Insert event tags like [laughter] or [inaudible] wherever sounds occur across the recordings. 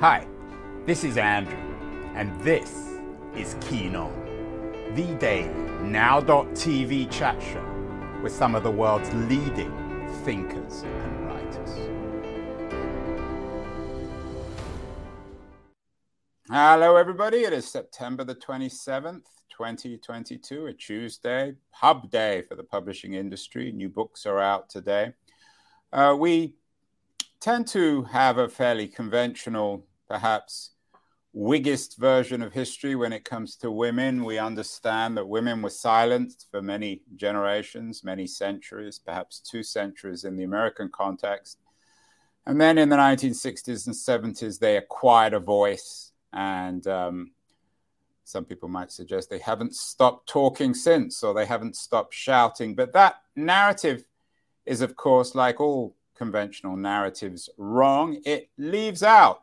Hi, this is Andrew, and this is Keen On, the daily now.tv chat show with some of the world's leading thinkers and writers. Hello, everybody. It is September the 27th, 2022, a Tuesday, hub day for the publishing industry. New books are out today. Uh, we tend to have a fairly conventional, perhaps Whiggish version of history when it comes to women. We understand that women were silenced for many generations, many centuries, perhaps two centuries in the American context. And then in the 1960s and 70s, they acquired a voice. And um, some people might suggest they haven't stopped talking since, or they haven't stopped shouting. But that narrative is, of course, like all conventional narratives wrong. It leaves out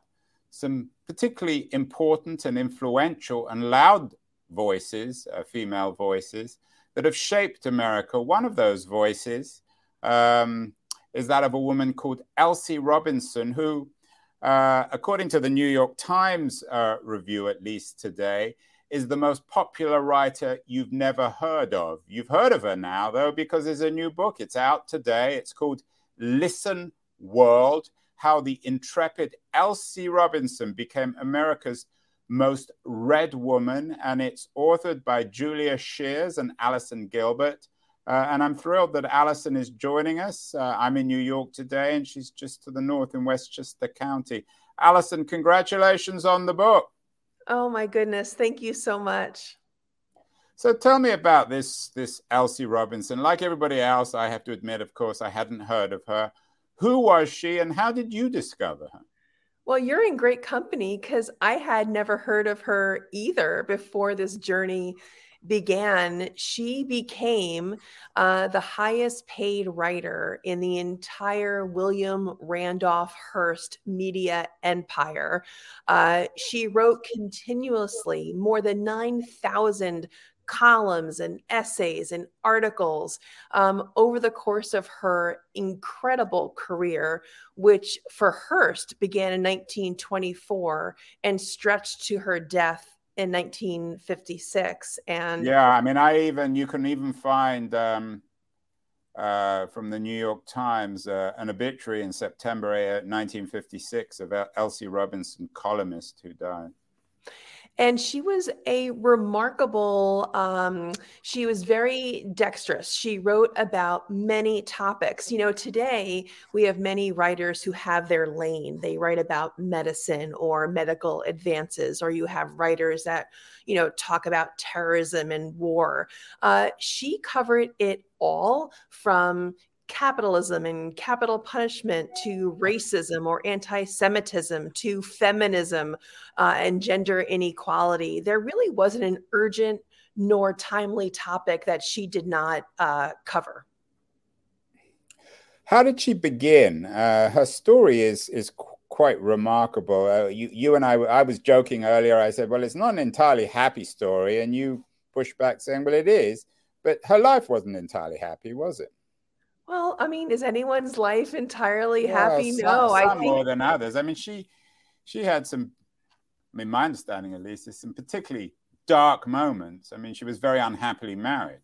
some particularly important and influential and loud voices, uh, female voices, that have shaped America. One of those voices um, is that of a woman called Elsie Robinson, who, uh, according to the New York Times uh, review, at least today, is the most popular writer you've never heard of. You've heard of her now, though, because there's a new book. It's out today. It's called Listen World How the Intrepid Elsie Robinson Became America's Most Read Woman. And it's authored by Julia Scheeres and Allison Gilbert. Uh, and I'm thrilled that Allison is joining us. Uh, I'm in New York today, and she's just to the north in Westchester County. Allison, congratulations on the book. Oh my goodness, thank you so much. So tell me about this this Elsie Robinson. Like everybody else, I have to admit, of course, I hadn't heard of her. Who was she, and how did you discover her? Well, you're in great company because I had never heard of her either before this journey began, she became uh, the highest paid writer in the entire William Randolph Hearst media empire. Uh, she wrote continuously more than 9,000 columns and essays and articles um, over the course of her incredible career, which for Hearst began in 1924 and stretched to her death in 1956 and yeah i mean i even you can even find um, uh, from the new york times uh, an obituary in september 1956 of elsie robinson columnist who died and she was a remarkable um, she was very dexterous. She wrote about many topics. You know today we have many writers who have their lane. They write about medicine or medical advances or you have writers that you know talk about terrorism and war. Uh, she covered it all from capitalism and capital punishment to racism or anti Semitism to feminism uh, and gender inequality. There really wasn't an urgent nor timely topic that she did not uh, cover. How did she begin? Uh, her story is is quite remarkable. Uh, you you and I I was joking earlier. I said, well, it's not an entirely happy story, and you pushed back saying, well, it is. But her life wasn't entirely happy, was it? Well, I mean, is anyone's life entirely well, happy? Some, no, some I think more than others. I mean, she she had some. I mean, my understanding at least is some particularly dark moments. I mean, she was very unhappily married.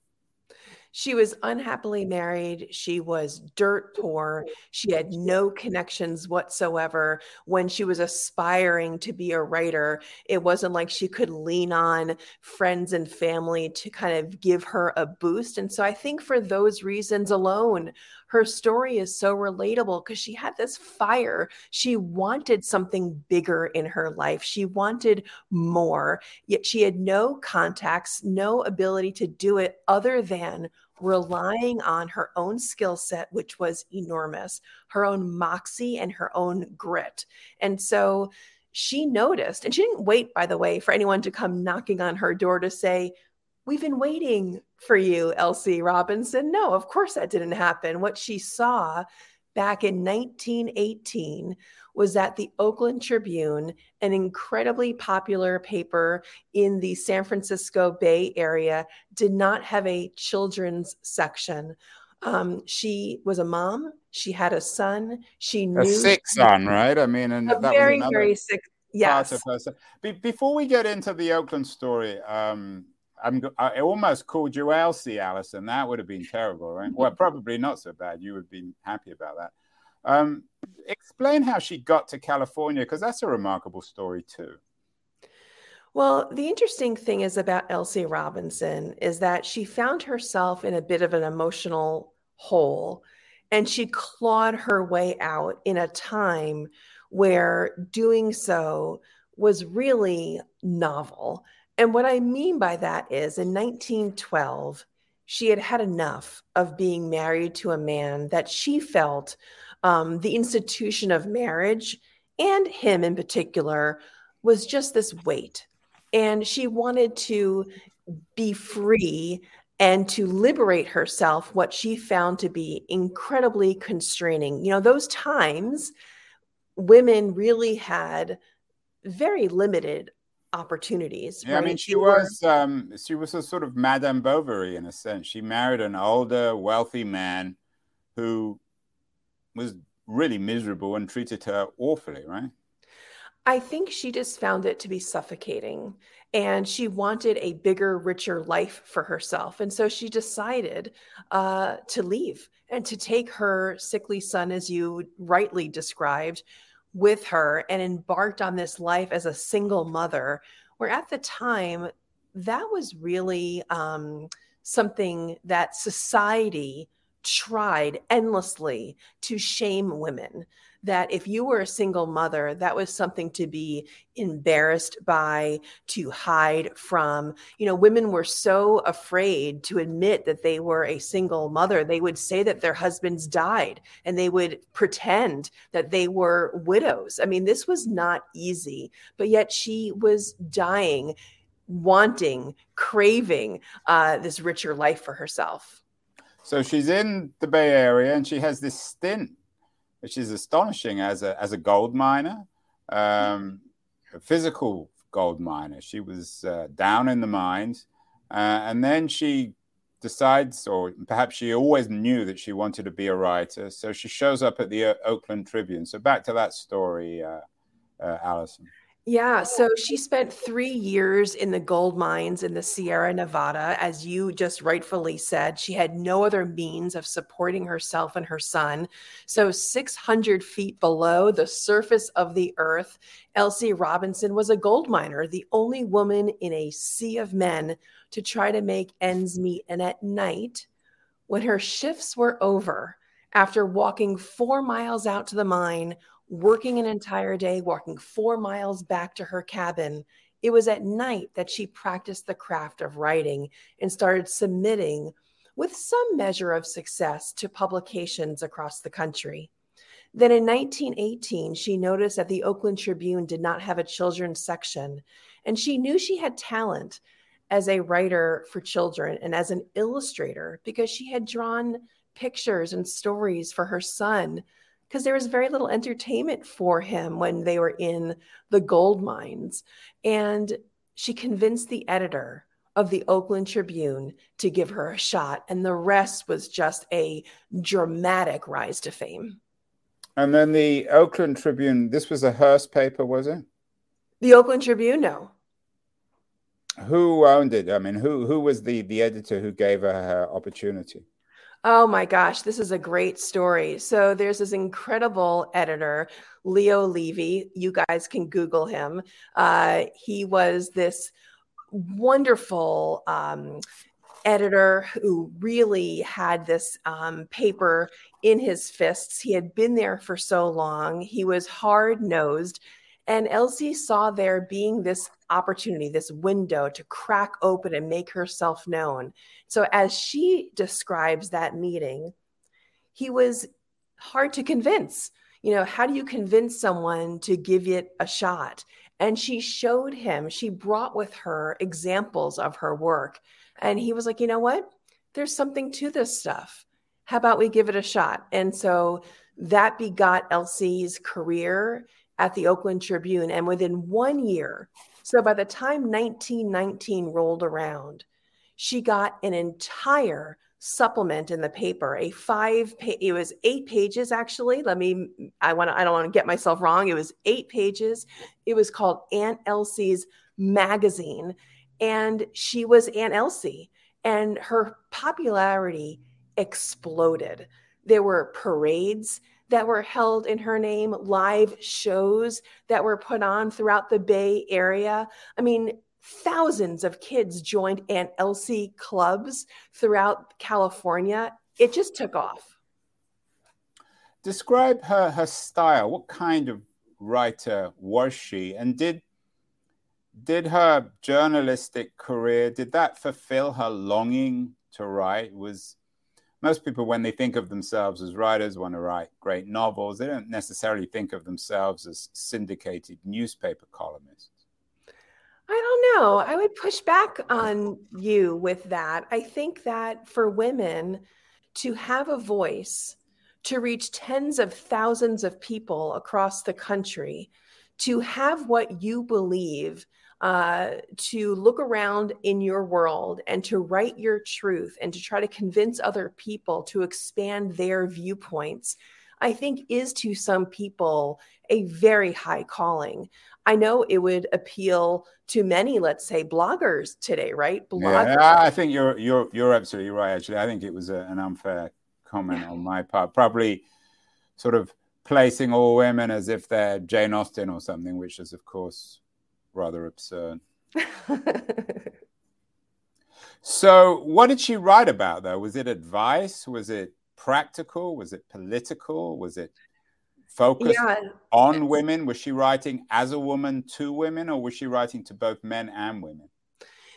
She was unhappily married. She was dirt poor. Oh, she had no connections whatsoever. When she was aspiring to be a writer, it wasn't like she could lean on friends and family to kind of give her a boost. And so I think for those reasons alone, her story is so relatable because she had this fire. She wanted something bigger in her life. She wanted more, yet she had no contacts, no ability to do it other than relying on her own skill set, which was enormous, her own moxie and her own grit. And so she noticed, and she didn't wait, by the way, for anyone to come knocking on her door to say, We've been waiting for you, Elsie Robinson. No, of course that didn't happen. What she saw back in 1918 was that the Oakland Tribune, an incredibly popular paper in the San Francisco Bay Area, did not have a children's section. Um, she was a mom. She had a son. She knew a sick son, right? I mean, and a very, another... very sick yes. part of herself. Be- before we get into the Oakland story, um, I'm, I almost called you Elsie, Allison. That would have been terrible, right? Well, probably not so bad. You would been happy about that. Um, explain how she got to California, because that's a remarkable story, too. Well, the interesting thing is about Elsie Robinson is that she found herself in a bit of an emotional hole and she clawed her way out in a time where doing so was really novel. And what I mean by that is in 1912, she had had enough of being married to a man that she felt um, the institution of marriage and him in particular was just this weight. And she wanted to be free and to liberate herself what she found to be incredibly constraining. You know those times women really had very limited opportunities yeah right? i mean she was um she was a sort of madame bovary in a sense she married an older wealthy man who was really miserable and treated her awfully right I think she just found it to be suffocating and she wanted a bigger, richer life for herself. And so she decided uh, to leave and to take her sickly son, as you rightly described, with her and embarked on this life as a single mother, where at the time, that was really um, something that society tried endlessly to shame women that if you were a single mother, that was something to be embarrassed by, to hide from. You know, women were so afraid to admit that they were a single mother. They would say that their husbands died and they would pretend that they were widows. I mean, this was not easy, but yet she was dying, wanting, craving uh, this richer life for herself. So she's in the Bay Area and she has this stint which is astonishing as a as a gold miner, um, a physical gold miner. She was uh, down in the mines, uh, and then she decides, or perhaps she always knew that she wanted to be a writer. So she shows up at the uh, Oakland Tribune. So back to that story, uh, uh, Allison. Yeah, so she spent three years in the gold mines in the Sierra Nevada. As you just rightfully said, she had no other means of supporting herself and her son. So, 600 feet below the surface of the earth, Elsie Robinson was a gold miner, the only woman in a sea of men to try to make ends meet. And at night, when her shifts were over, after walking four miles out to the mine, working an entire day, walking four miles back to her cabin. It was at night that she practiced the craft of writing and started submitting with some measure of success to publications across the country. Then in 1918, she noticed that the Oakland Tribune did not have a children's section, and she knew she had talent as a writer for children and as an illustrator because she had drawn pictures and stories for her son because there was very little entertainment for him when they were in the gold mines. And she convinced the editor of the Oakland Tribune to give her a shot. And the rest was just a dramatic rise to fame. And then the Oakland Tribune, this was a Hearst paper, was it? The Oakland Tribune, no. Who owned it? I mean, who who was the the editor who gave her her opportunity? Oh my gosh, this is a great story. So there's this incredible editor, Leo Levy. You guys can Google him. Uh, he was this wonderful um, editor who really had this um, paper in his fists. He had been there for so long. He was hard nosed. And Elsie saw there being this opportunity, this window to crack open and make herself known. So, as she describes that meeting, he was hard to convince. You know, how do you convince someone to give it a shot? And she showed him, she brought with her examples of her work. And he was like, you know what? There's something to this stuff. How about we give it a shot? And so that begot Elsie's career at the Oakland Tribune. And within one year, so by the time 1919 rolled around, she got an entire supplement in the paper, a five pa- it was eight pages actually. Let me I want to I don't want to get myself wrong. It was eight pages. It was called Aunt Elsie's magazine and she was Aunt Elsie and her popularity exploded. There were parades that were held in her name, live shows that were put on throughout the Bay Area. I mean, thousands of kids joined Aunt Elsie clubs throughout California. It just took off. Describe her her style. What kind of writer was she? And did did her journalistic career did that fulfill her longing to write? Was most people when they think of themselves as writers want to write great novels, they don't necessarily think of themselves as syndicated newspaper columnists. I don't know. I would push back on you with that. I think that for women to have a voice, to reach tens of thousands of people across the country, to have what you believe, uh, to look around in your world and to write your truth and to try to convince other people to expand their viewpoints, I think is to some people a very high calling. I know it would appeal to many, let's say, bloggers today, right? Bloggers. Yeah, I think you're you're you're absolutely right. Actually, I think it was a, an unfair comment on my part. Probably sort of placing all women as if they're Jane Austen or something, which is, of course, rather absurd. [laughs] so, what did she write about, though? Was it advice? Was it practical? Was it political? Was it focused yeah. on women? Was she writing as a woman to women, or was she writing to both men and women?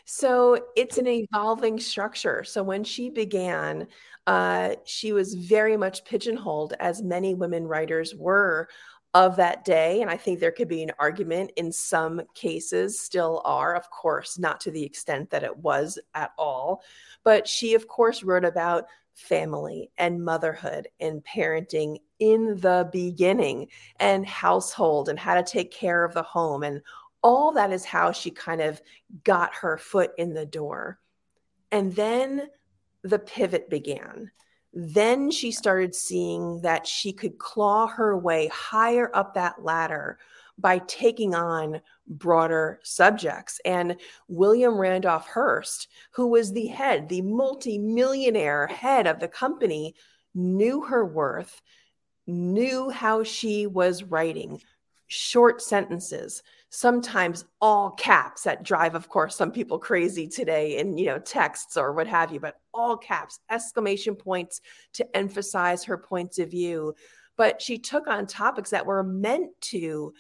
So it's an evolving structure. So when she began, uh, she was very much pigeonholed, as many women writers were of that day. And I think there could be an argument in some cases, still are, of course, not to the extent that it was at all. But she, of course, wrote about family and motherhood and parenting in the beginning and household and how to take care of the home. And all that is how she kind of got her foot in the door. And then the pivot began. Then she started seeing that she could claw her way higher up that ladder by taking on broader subjects. And William Randolph Hearst, who was the head, the multi-millionaire head of the company, knew her worth, knew how she was writing short sentences, sometimes all caps that drive, of course, some people crazy today in you know texts or what have you, but all caps, exclamation points to emphasize her points of view. But she took on topics that were meant to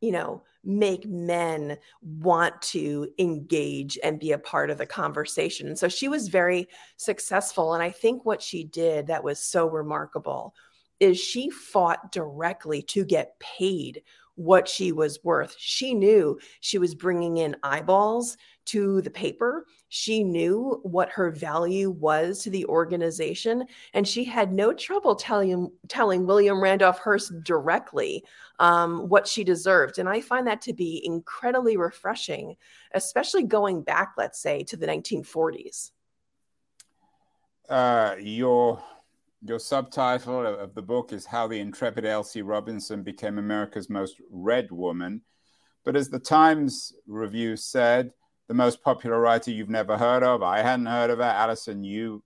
you know, make men want to engage and be a part of the conversation. And so she was very successful. And I think what she did that was so remarkable is she fought directly to get paid what she was worth. She knew she was bringing in eyeballs to the paper. She knew what her value was to the organization, and she had no trouble telling telling William Randolph Hearst directly um, what she deserved. And I find that to be incredibly refreshing, especially going back, let's say, to the 1940s. Uh, your your subtitle of the book is How the Intrepid Elsie Robinson Became America's Most Read Woman. But as the Times review said, the most popular writer you've never heard of. I hadn't heard of her. Allison, you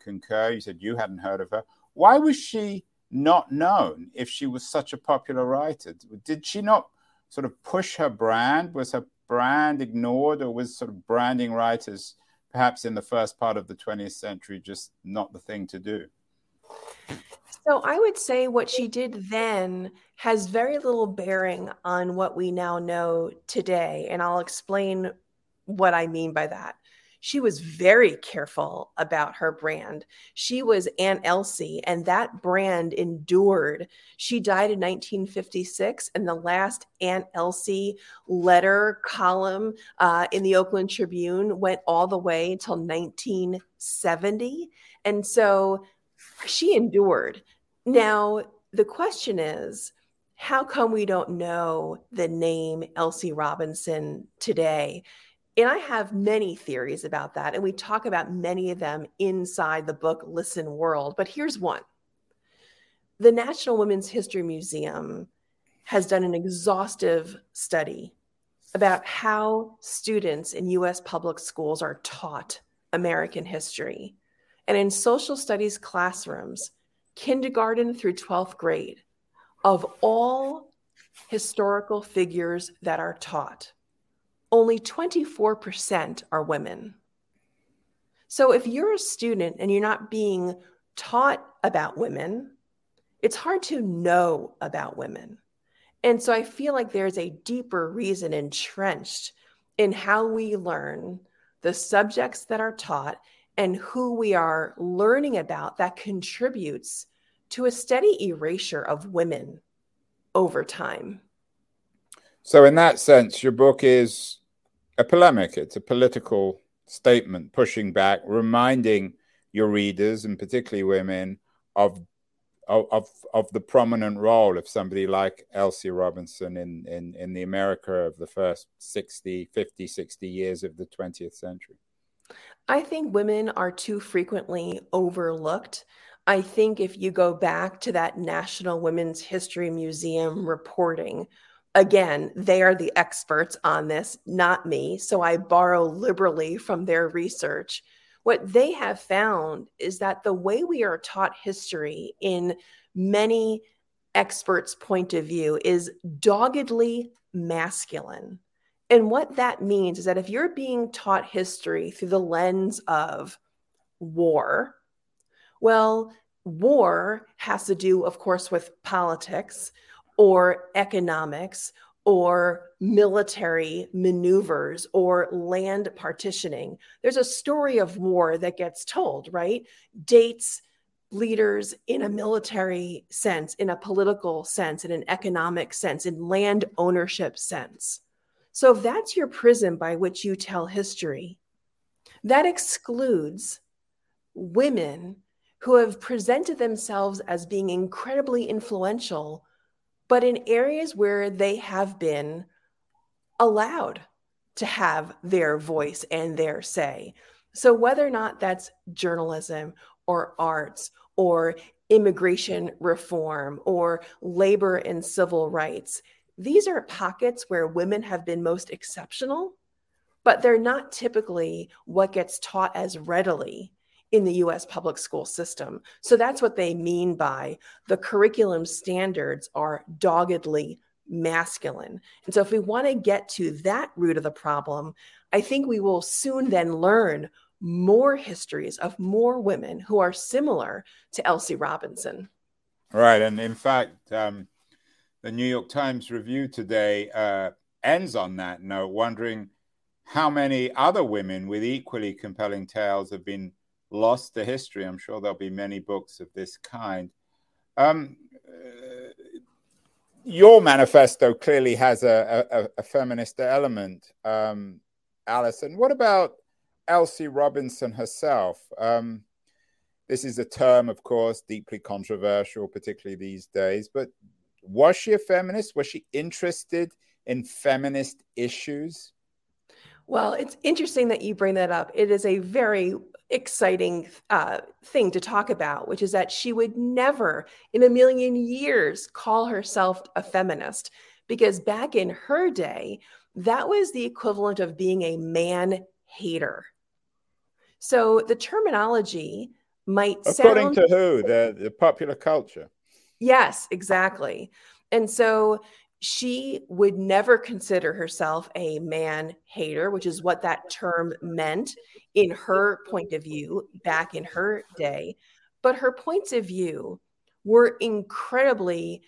concur. You said you hadn't heard of her. Why was she not known if she was such a popular writer? Did she not sort of push her brand? Was her brand ignored, or was sort of branding writers perhaps in the first part of the 20th century just not the thing to do? So I would say what she did then has very little bearing on what we now know today. And I'll explain what I mean by that. She was very careful about her brand. She was Aunt Elsie, and that brand endured. She died in 1956, and the last Aunt Elsie letter column uh, in the Oakland Tribune went all the way until 1970. And so she endured. Now, the question is, how come we don't know the name Elsie Robinson today? And I have many theories about that. And we talk about many of them inside the book Listen World. But here's one the National Women's History Museum has done an exhaustive study about how students in US public schools are taught American history. And in social studies classrooms, kindergarten through 12th grade, of all historical figures that are taught, only 24% are women. So if you're a student and you're not being taught about women, it's hard to know about women. And so I feel like there's a deeper reason entrenched in how we learn the subjects that are taught and who we are learning about that contributes to a steady erasure of women over time. So, in that sense, your book is a polemic, it's a political statement pushing back, reminding your readers, and particularly women, of of of the prominent role of somebody like Elsie Robinson in, in in the America of the first 60, 50, 60 years of the 20th century? I think women are too frequently overlooked. I think if you go back to that National Women's History Museum reporting, again, they are the experts on this, not me. So I borrow liberally from their research. What they have found is that the way we are taught history in many experts' point of view is doggedly masculine. And what that means is that if you're being taught history through the lens of war, well, war has to do, of course, with politics or economics or military maneuvers or land partitioning. There's a story of war that gets told, right? Dates leaders in a military sense, in a political sense, in an economic sense, in land ownership sense. So if that's your prism by which you tell history, that excludes women who have presented themselves as being incredibly influential but in areas where they have been allowed to have their voice and their say. So, whether or not that's journalism or arts or immigration reform or labor and civil rights, these are pockets where women have been most exceptional, but they're not typically what gets taught as readily in the US public school system. So that's what they mean by the curriculum standards are doggedly masculine. And so if we want to get to that root of the problem, I think we will soon then learn more histories of more women who are similar to Elsie Robinson. Right. And in fact, um, the New York Times review today uh, ends on that note, wondering how many other women with equally compelling tales have been lost to history. I'm sure there'll be many books of this kind. Um, uh, your manifesto clearly has a, a, a feminist element, um, Allison. What about Elsie Robinson herself? Um, this is a term, of course, deeply controversial, particularly these days. But was she a feminist? Was she interested in feminist issues? Well, it's interesting that you bring that up. It is a very exciting uh, thing to talk about, which is that she would never in a million years call herself a feminist, because back in her day, that was the equivalent of being a man hater. So the terminology might according sound, to who the, the popular culture. Yes, exactly. And so she would never consider herself a man hater, which is what that term meant in her point of view back in her day. But her points of view were incredibly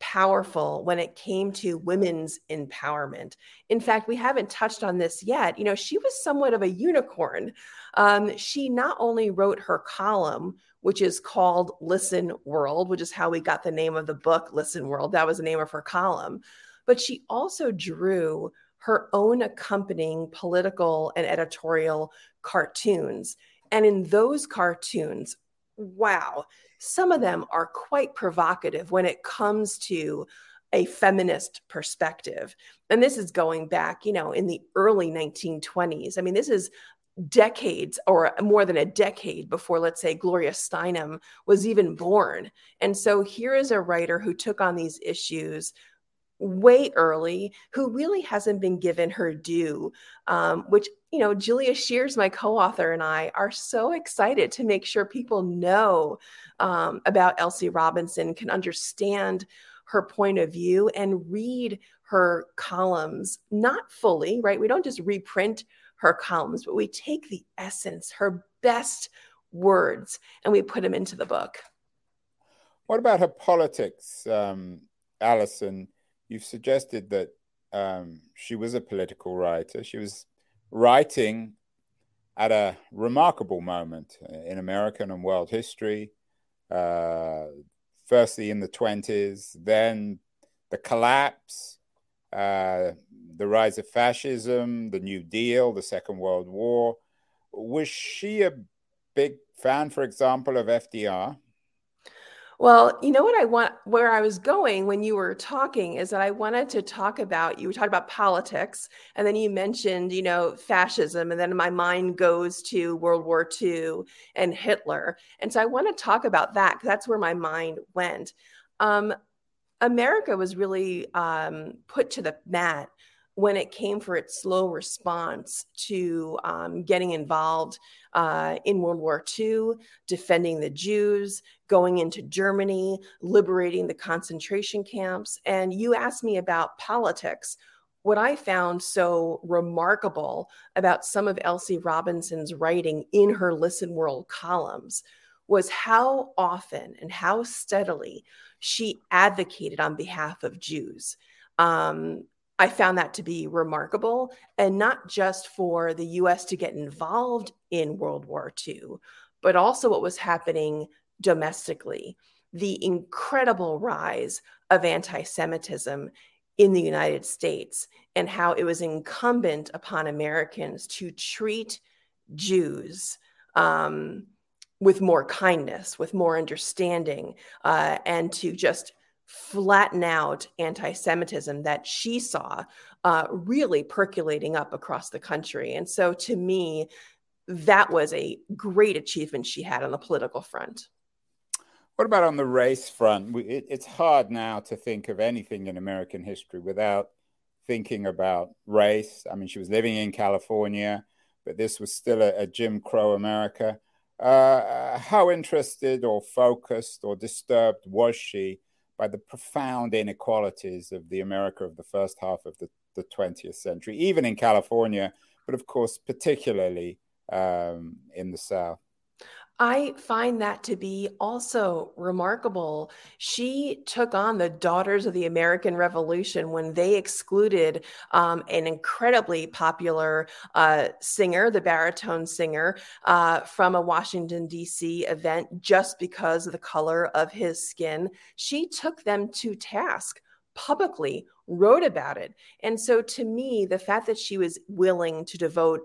powerful when it came to women's empowerment. In fact, we haven't touched on this yet. You know, she was somewhat of a unicorn. Um, she not only wrote her column, which is called Listen World, which is how we got the name of the book, Listen World. That was the name of her column. But she also drew her own accompanying political and editorial cartoons. And in those cartoons, wow, some of them are quite provocative when it comes to a feminist perspective. And this is going back, you know, in the early 1920s. I mean, this is decades or more than a decade before, let's say, Gloria Steinem was even born. And so here is a writer who took on these issues way early, who really hasn't been given her due, um, which, you know, Julia Scheeres, my co author, and I are so excited to make sure people know um, about Elsie Robinson, can understand her point of view, and read her columns, not fully, right? We don't just reprint her columns, but we take the essence, her best words, and we put them into the book. What about her politics, um, Allison? You've suggested that um, she was a political writer. She was writing at a remarkable moment in American and world history. Uh, firstly, in the 20s, then the collapse, uh, the rise of fascism, the New Deal, the Second World War. Was she a big fan, for example, of FDR? Well, you know what I want, where I was going when you were talking is that I wanted to talk about, you talked about politics, and then you mentioned, you know, fascism, and then my mind goes to World War II and Hitler. And so I want to talk about that because that's where my mind went. Um, America was really um, put to the mat when it came for its slow response to um, getting involved uh, in World War II, defending the Jews, going into Germany, liberating the concentration camps. And you asked me about politics. What I found so remarkable about some of Elsie Robinson's writing in her Listen World columns was how often and how steadily she advocated on behalf of Jews. Um, I found that to be remarkable, and not just for the US to get involved in World War II, but also what was happening domestically. The incredible rise of anti Semitism in the United States, and how it was incumbent upon Americans to treat Jews um, with more kindness, with more understanding, uh, and to just flatten out anti Semitism that she saw uh, really percolating up across the country. And so to me, that was a great achievement she had on the political front. What about on the race front? It, it's hard now to think of anything in American history without thinking about race. I mean, she was living in California, but this was still a, a Jim Crow America. Uh, how interested or focused or disturbed was she by the profound inequalities of the America of the first half of the, the 20th century, even in California, but of course, particularly um, in the South? I find that to be also remarkable. She took on the Daughters of the American Revolution when they excluded um, an incredibly popular uh, singer, the baritone singer, uh, from a Washington, D.C. event just because of the color of his skin. She took them to task publicly, wrote about it. And so to me, the fact that she was willing to devote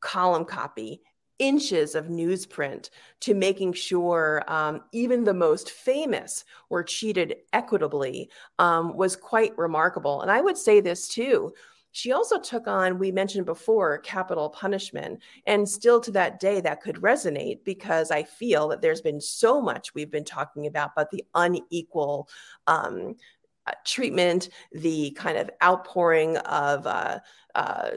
column copy inches of newsprint to making sure um, even the most famous were cheated equitably um, was quite remarkable. And I would say this too. She also took on, we mentioned before, capital punishment. And still to that day, that could resonate because I feel that there's been so much we've been talking about, but the unequal um, uh, treatment, the kind of outpouring of uh, uh,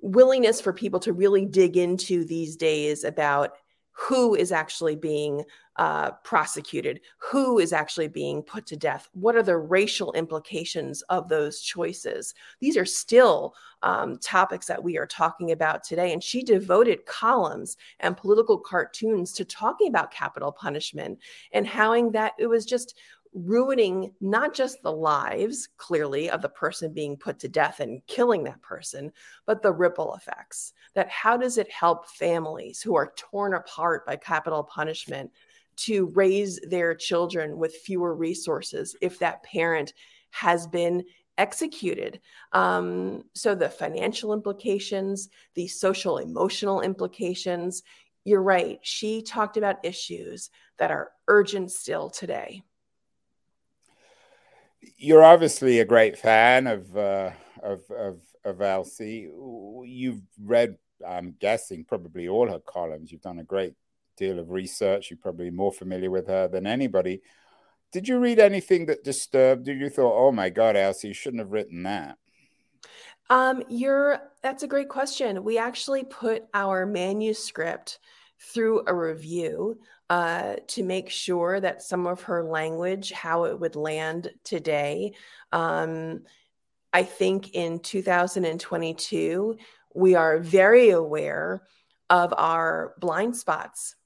willingness for people to really dig into these days about who is actually being uh, prosecuted, who is actually being put to death, what are the racial implications of those choices. These are still um, topics that we are talking about today. And she devoted columns and political cartoons to talking about capital punishment and howing that it was just ruining not just the lives, clearly, of the person being put to death and killing that person, but the ripple effects. That how does it help families who are torn apart by capital punishment to raise their children with fewer resources if that parent has been executed. Um, so, the financial implications, the social emotional implications, you're right. She talked about issues that are urgent still today you're obviously a great fan of uh, of, of of Elsie. You've read, I'm guessing, probably all her columns. You've done a great deal of research. You're probably more familiar with her than anybody. Did you read anything that disturbed you? You thought, "Oh my God, Elsie, you shouldn't have written that." Um, you're that's a great question. We actually put our manuscript through a review uh, to make sure that some of her language, how it would land today. Um, I think in 2022, we are very aware of our blind spots.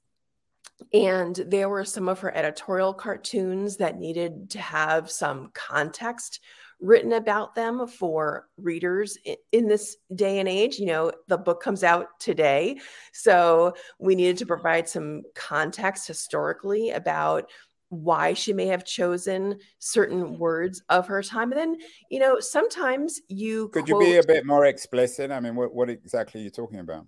And there were some of her editorial cartoons that needed to have some context written about them for readers in this day and age. You know, the book comes out today. So we needed to provide some context historically about why she may have chosen certain words of her time. And then, you know, sometimes you could quote, you be a bit more explicit? I mean, what, what exactly are you talking about?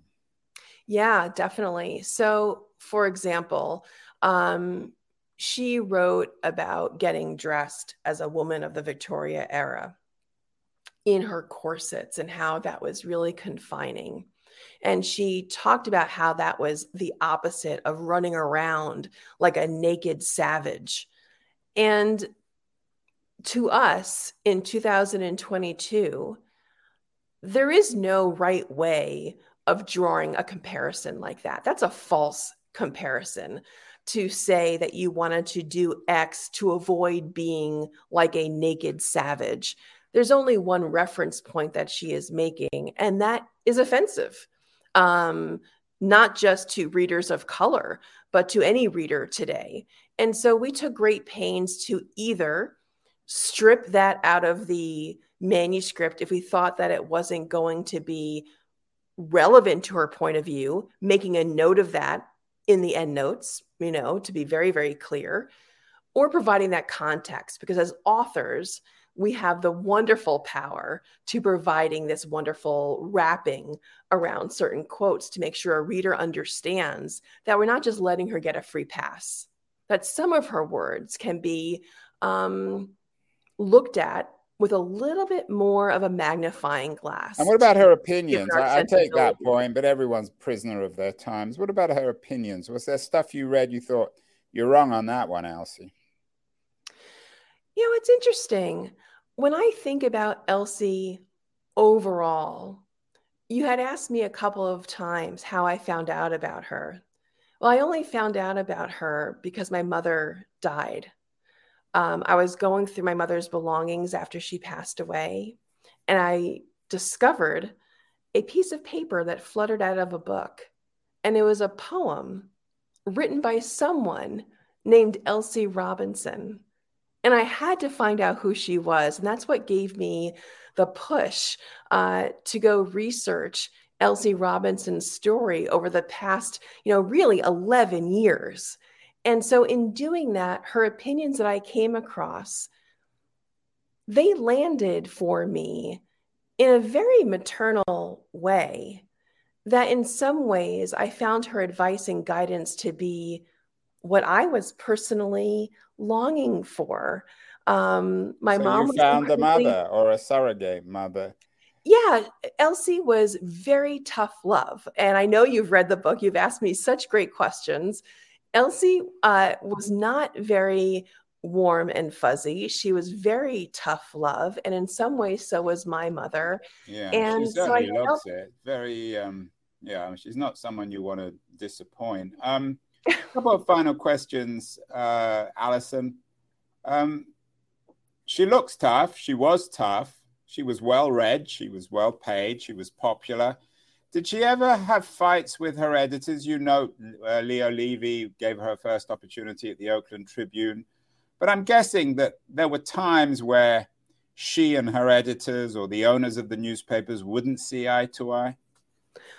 Yeah, definitely. So, for example, um, she wrote about getting dressed as a woman of the Victoria era in her corsets and how that was really confining. And she talked about how that was the opposite of running around like a naked savage. And to us in 2022, there is no right way of drawing a comparison like that. That's a false comparison to say that you wanted to do X to avoid being like a naked savage. There's only one reference point that she is making, and that is offensive, um, not just to readers of color, but to any reader today. And so we took great pains to either strip that out of the manuscript if we thought that it wasn't going to be relevant to her point of view, making a note of that in the end notes, you know, to be very, very clear, or providing that context. Because as authors, we have the wonderful power to providing this wonderful wrapping around certain quotes to make sure a reader understands that we're not just letting her get a free pass, that some of her words can be um, looked at with a little bit more of a magnifying glass. And what about her opinions? I, I, take that point, but everyone's prisoner of their times. What about her opinions? Was there stuff you read you thought you're wrong on that one, Elsie? You know, it's interesting. When I think about Elsie overall, you had asked me a couple of times how I found out about her. Well, I only found out about her because my mother died um, I was going through my mother's belongings after she passed away, and I discovered a piece of paper that fluttered out of a book. And it was a poem written by someone named Elsie Robinson. And I had to find out who she was. And that's what gave me the push uh, to go research Elsie Robinson's story over the past, you know, really 11 years. And so, in doing that, her opinions that I came across, they landed for me in a very maternal way. That in some ways, I found her advice and guidance to be what I was personally longing for. Um, my so mom found a mother or a surrogate mother. Yeah, Elsie was very tough love. And I know you've read the book, you've asked me such great questions. Elsie uh, was not very warm and fuzzy. She was very tough love, and in some ways, so was my mother. Yeah, and she certainly so loves it. Very, um, yeah. She's not someone you want to disappoint. Um, a couple of final questions, uh, Allison. Um, she looks tough. She was tough. She was well read. She was well paid. She was popular. Did she ever have fights with her editors? You know, uh, Leo Levy gave her her first opportunity at the Oakland Tribune. But I'm guessing that there were times where she and her editors or the owners of the newspapers wouldn't see eye to eye.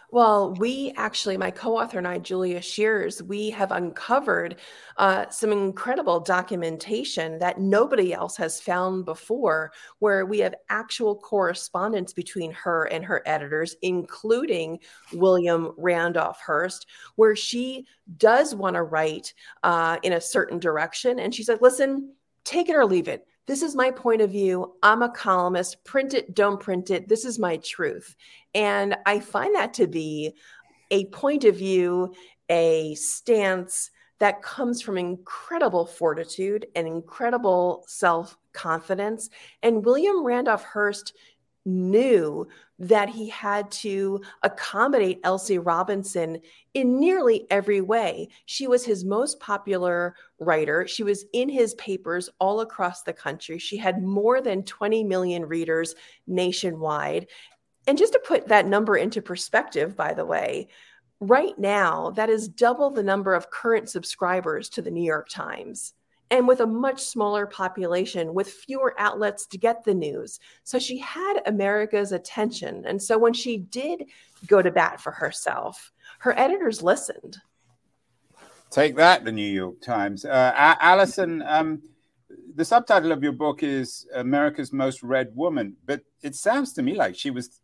Well, we actually, my co author and I, Julia Scheeres, we have uncovered uh, some incredible documentation that nobody else has found before, where we have actual correspondence between her and her editors, including William Randolph Hearst, where she does want to write uh, in a certain direction. And she said, listen, take it or leave it this is my point of view. I'm a columnist. Print it, don't print it. This is my truth. And I find that to be a point of view, a stance that comes from incredible fortitude and incredible self confidence. And William Randolph Hearst knew that he had to accommodate Elsie Robinson in nearly every way. She was his most popular writer. She was in his papers all across the country. She had more than 20 million readers nationwide. And just to put that number into perspective, by the way, right now, that is double the number of current subscribers to the New York Times and with a much smaller population with fewer outlets to get the news. So she had America's attention. And so when she did go to bat for herself, her editors listened. Take that, the New York Times. Uh, Allison, um, the subtitle of your book is America's Most Read Woman, but it sounds to me like she was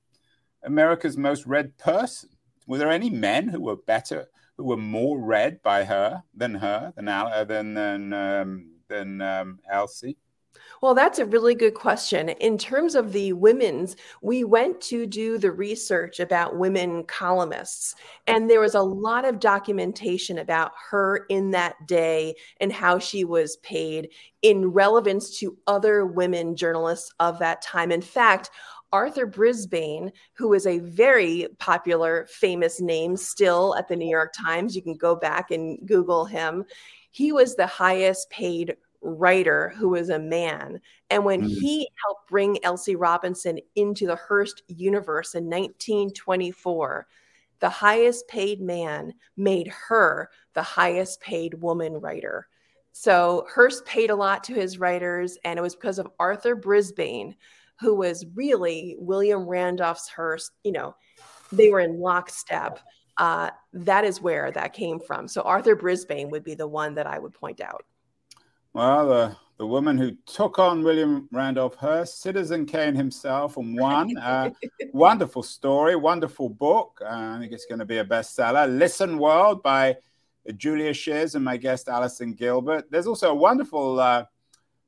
America's most read person. Were there any men who were better who were more read by her than her than uh, than than um, than um, Elsie? Well, that's a really good question. In terms of the women's, we went to do the research about women columnists, and there was a lot of documentation about her in that day and how she was paid in relevance to other women journalists of that time. In fact, Arthur Brisbane, who is a very popular, famous name still at the New York Times. You can go back and Google him. He was the highest paid writer who was a man. And when mm. he helped bring Elsie Robinson into the Hearst universe in 1924, the highest paid man made her the highest paid woman writer. So Hearst paid a lot to his writers, and it was because of Arthur Brisbane who was really William Randolph's Hearst, you know, they were in lockstep. Uh, that is where that came from. So Arthur Brisbane would be the one that I would point out. Well, the, the woman who took on William Randolph Hearst, Citizen Kane himself, and won. Uh, [laughs] wonderful story, wonderful book. Uh, I think it's going to be a bestseller. Listen World by Julia Scheeres and my guest Allison Gilbert. There's also a wonderful, uh,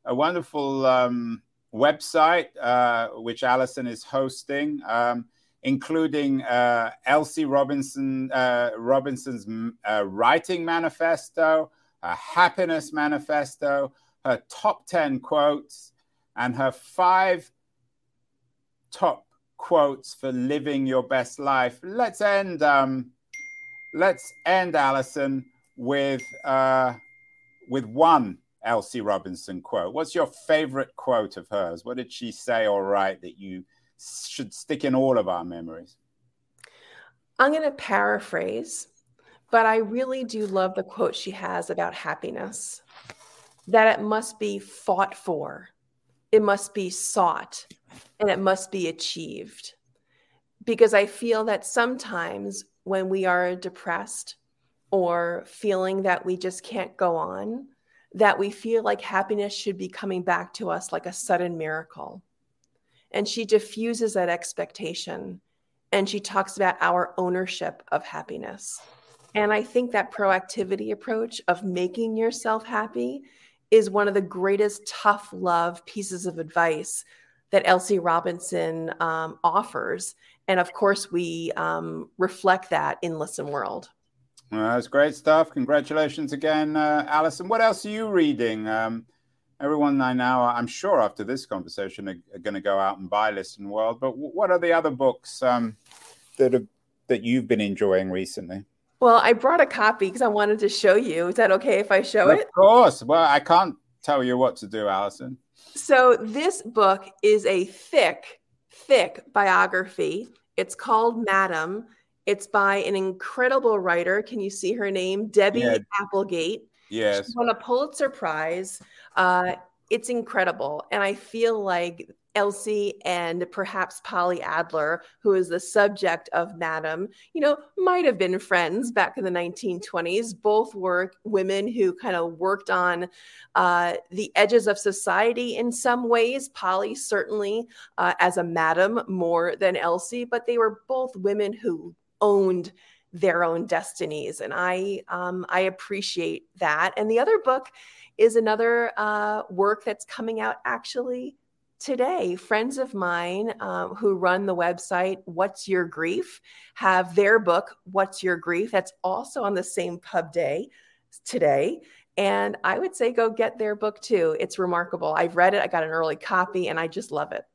a wonderful um, website, uh, which Allison is hosting, um, including uh, Elsie Robinson uh, Robinson's uh, writing manifesto, a happiness manifesto, her top ten quotes, and her five top quotes for living your best life. Let's end. Um, let's end, Allison, with uh, with one Elsie Robinson quote. What's your favorite quote of hers? What did she say or write that you should stick in all of our memories? I'm going to paraphrase, but I really do love the quote she has about happiness that it must be fought for, it must be sought, and it must be achieved. Because I feel that sometimes when we are depressed or feeling that we just can't go on, that we feel like happiness should be coming back to us like a sudden miracle. And she diffuses that expectation and she talks about our ownership of happiness. And I think that proactivity approach of making yourself happy is one of the greatest tough love pieces of advice that Elsie Robinson um, offers. And of course, we um, reflect that in Listen World. Well, that's great stuff. Congratulations again, uh, Allison. What else are you reading? Um, everyone I know, I'm sure after this conversation, are, are going to go out and buy Listen World. But w- what are the other books um, that have, that you've been enjoying recently? Well, I brought a copy because I wanted to show you. Is that okay if I show of it? Of course. Well, I can't tell you what to do, Allison. So this book is a thick, thick biography. It's called Madam it's by an incredible writer. Can you see her name? Debby yeah. Applegate. Yes. She won a Pulitzer Prize. Uh, it's incredible. And I feel like Elsie and perhaps Polly Adler, who is the subject of Madam, you know, might have been friends back in the 1920s. Both were women who kind of worked on uh, the edges of society in some ways. Polly certainly uh, as a madam more than Elsie, but they were both women who owned their own destinies. And I, um, I appreciate that. And the other book is another uh, work that's coming out actually today. Friends of mine um, who run the website what's your grief have their book what's your grief? That's also on the same pub day today. And i would say go get their book too. It's remarkable. I've read it. I got an early copy and i just love it